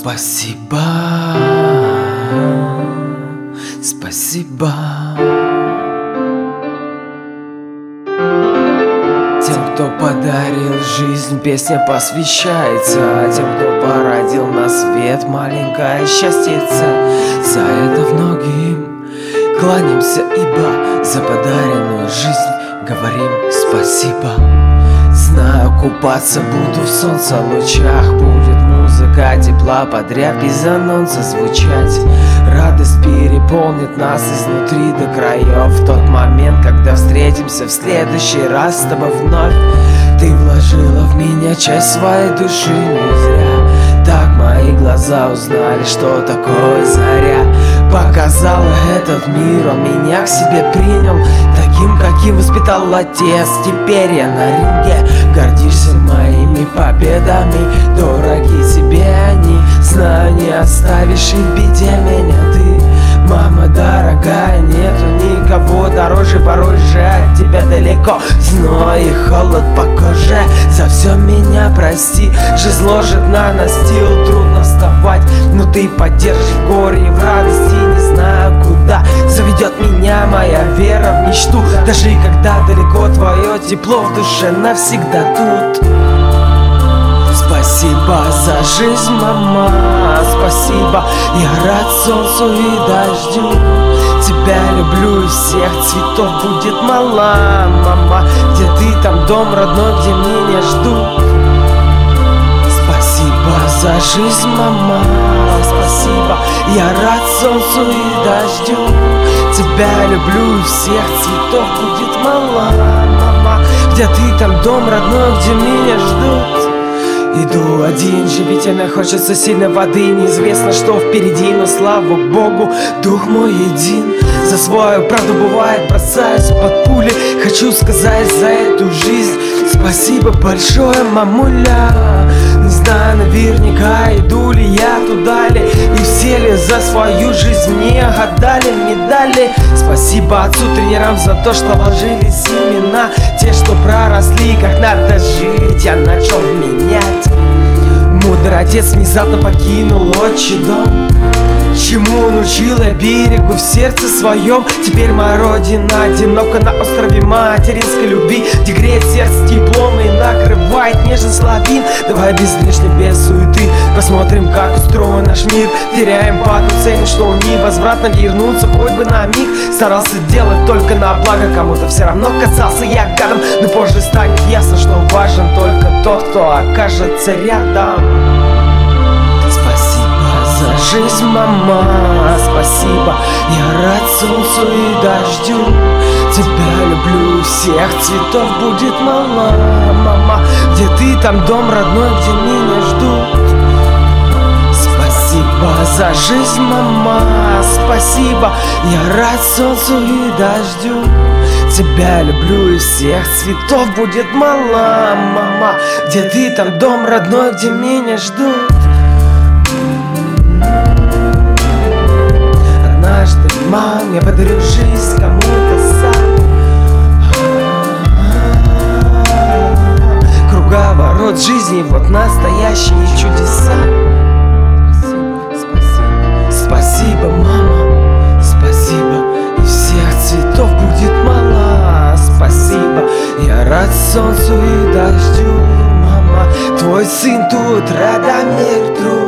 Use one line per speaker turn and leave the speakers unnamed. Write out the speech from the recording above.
спасибо, спасибо. Тем, кто подарил жизнь, песня посвящается. А Тем, кто породил на свет маленькое счастье За это многим кланяемся, ибо За подаренную жизнь говорим спасибо. Знаю, купаться буду в солнце лучах Будет музыка тепла подряд без анонса звучать. Радость переполнит нас изнутри до краев. В тот момент, когда встретимся в следующий раз с тобой вновь. Ты вложила в меня часть своей души не зря. Так мои глаза узнали, что такое заря. Показала этот мир, он меня к себе принял Таким, каким воспитал отец. Теперь я на ринге. Гордишься моими победами. Дороги оставишь и в беде меня ты. Мама дорогая, нету никого дороже Порой же от тебя далеко. Зной и холод по коже За все меня прости. Жизнь ложит на настил Трудно вставать, но ты поддержишь в горе и в радости Не знаю куда. Заведет меня моя вера в мечту. Даже когда далеко твое тепло в душе навсегда тут Спасибо за жизнь, мама, спасибо. Я рад солнцу и дождю. Тебя люблю и всех цветов. Будет мала, мама. Где ты там дом родной, где меня ждут. Спасибо за жизнь, мама, спасибо. Я рад солнцу и дождю. Тебя люблю и всех цветов. Будет мала, мама. Где ты там дом родной, где меня ждут Иду один, живительно хочется сильно воды. Неизвестно, что впереди, но слава богу, дух мой един. За свою правду бывает бросаюсь под пули. Хочу сказать за эту жизнь спасибо большое, мамуля. Не знаю наверняка, иду ли я туда ли. И все ли за свою жизнь мне отдали медали Спасибо отцу, тренерам за то, что вложили семена Те, что проросли, как надо отец внезапно покинул отчий дом. Чему он учил я берегу в сердце своем. Теперь моя родина одинока на острове материнской любви Где греет сердце теплом и накрывает нежный славин Давай без лишней, без суеты Посмотрим, как устроен наш мир. Теряем поту, ценим, что невозвратно вернуться Хоть бы на миг. Старался делать только на благо Кому-то все равно казался я гадом. Но позже станет ясно, что важен только тот, кто окажется рядом жизнь, мама, спасибо. Я рад солнцу и дождю. Тебя люблю, всех цветов будет мало, мама. Где ты, там дом родной, где меня ждут. Спасибо за жизнь, мама, спасибо. Я рад солнцу и дождю. Тебя люблю и всех цветов будет мало, мама. Где ты, там дом родной, где меня ждут Мам, я подарю жизнь кому-то сам Круговорот жизни, вот настоящие чудеса. Спасибо, спасибо, мама, спасибо И всех цветов будет мало, спасибо Я рад солнцу и дождю, мама. Твой сын тут, Радомир, друг